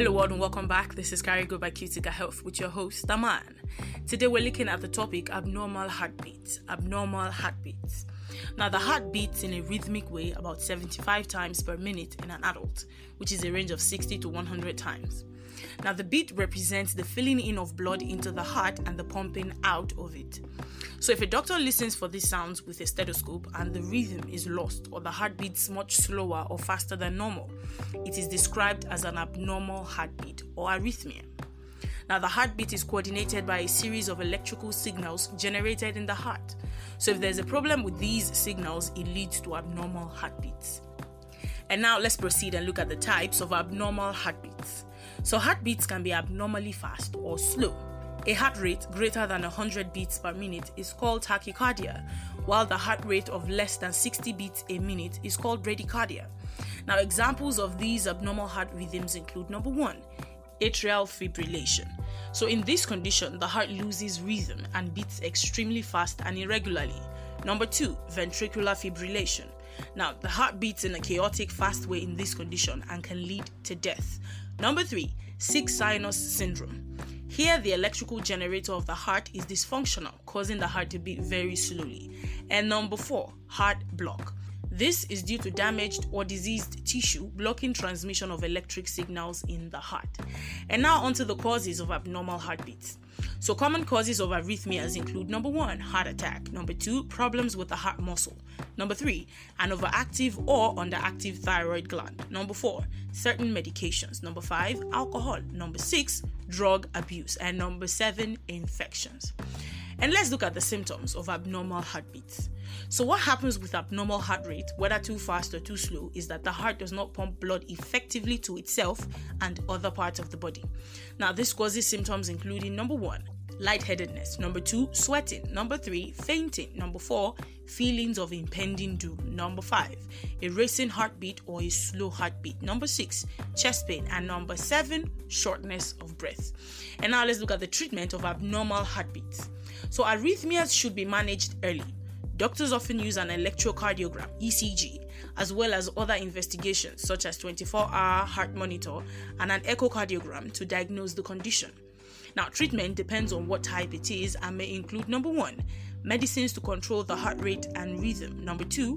Hello, world, and welcome back. This is Carry Go by Cutica Health with your host, Aman. Today, we're looking at the topic abnormal heartbeats. Abnormal heartbeats. Now, the heart beats in a rhythmic way about 75 times per minute in an adult, which is a range of 60 to 100 times. Now, the beat represents the filling in of blood into the heart and the pumping out of it. So, if a doctor listens for these sounds with a stethoscope and the rhythm is lost or the heart beats much slower or faster than normal, it is described as an abnormal heartbeat or arrhythmia. Now, the heartbeat is coordinated by a series of electrical signals generated in the heart. So, if there's a problem with these signals, it leads to abnormal heartbeats. And now let's proceed and look at the types of abnormal heartbeats. So, heartbeats can be abnormally fast or slow. A heart rate greater than 100 beats per minute is called tachycardia, while the heart rate of less than 60 beats a minute is called bradycardia. Now, examples of these abnormal heart rhythms include number one, atrial fibrillation. So, in this condition, the heart loses rhythm and beats extremely fast and irregularly. Number two, ventricular fibrillation. Now, the heart beats in a chaotic, fast way in this condition and can lead to death. Number three, sick sinus syndrome. Here, the electrical generator of the heart is dysfunctional, causing the heart to beat very slowly. And number four, heart block. This is due to damaged or diseased tissue blocking transmission of electric signals in the heart. And now, onto the causes of abnormal heartbeats. So, common causes of arrhythmias include number one, heart attack, number two, problems with the heart muscle, number three, an overactive or underactive thyroid gland, number four, certain medications, number five, alcohol, number six, drug abuse, and number seven, infections. And let's look at the symptoms of abnormal heartbeats. So, what happens with abnormal heart rate, whether too fast or too slow, is that the heart does not pump blood effectively to itself and other parts of the body. Now, this causes symptoms including number one, lightheadedness, number two, sweating, number three, fainting, number four, feelings of impending doom, number five, a racing heartbeat or a slow heartbeat, number six, chest pain, and number seven, shortness of breath. And now let's look at the treatment of abnormal heartbeats. So, arrhythmias should be managed early. Doctors often use an electrocardiogram, ECG, as well as other investigations such as 24 hour heart monitor and an echocardiogram to diagnose the condition. Now, treatment depends on what type it is and may include number one, medicines to control the heart rate and rhythm. Number two,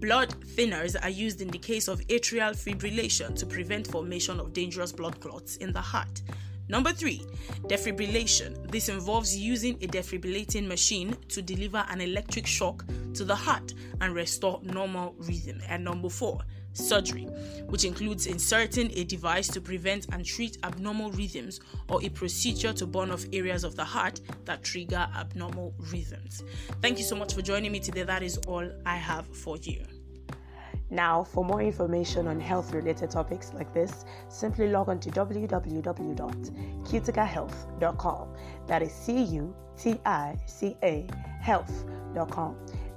blood thinners are used in the case of atrial fibrillation to prevent formation of dangerous blood clots in the heart. Number three, defibrillation. This involves using a defibrillating machine to deliver an electric shock to the heart and restore normal rhythm. And number four, surgery, which includes inserting a device to prevent and treat abnormal rhythms or a procedure to burn off areas of the heart that trigger abnormal rhythms. Thank you so much for joining me today. That is all I have for you. Now, for more information on health related topics like this, simply log on to www.cuticahealth.com. That is C U T I C A health.com.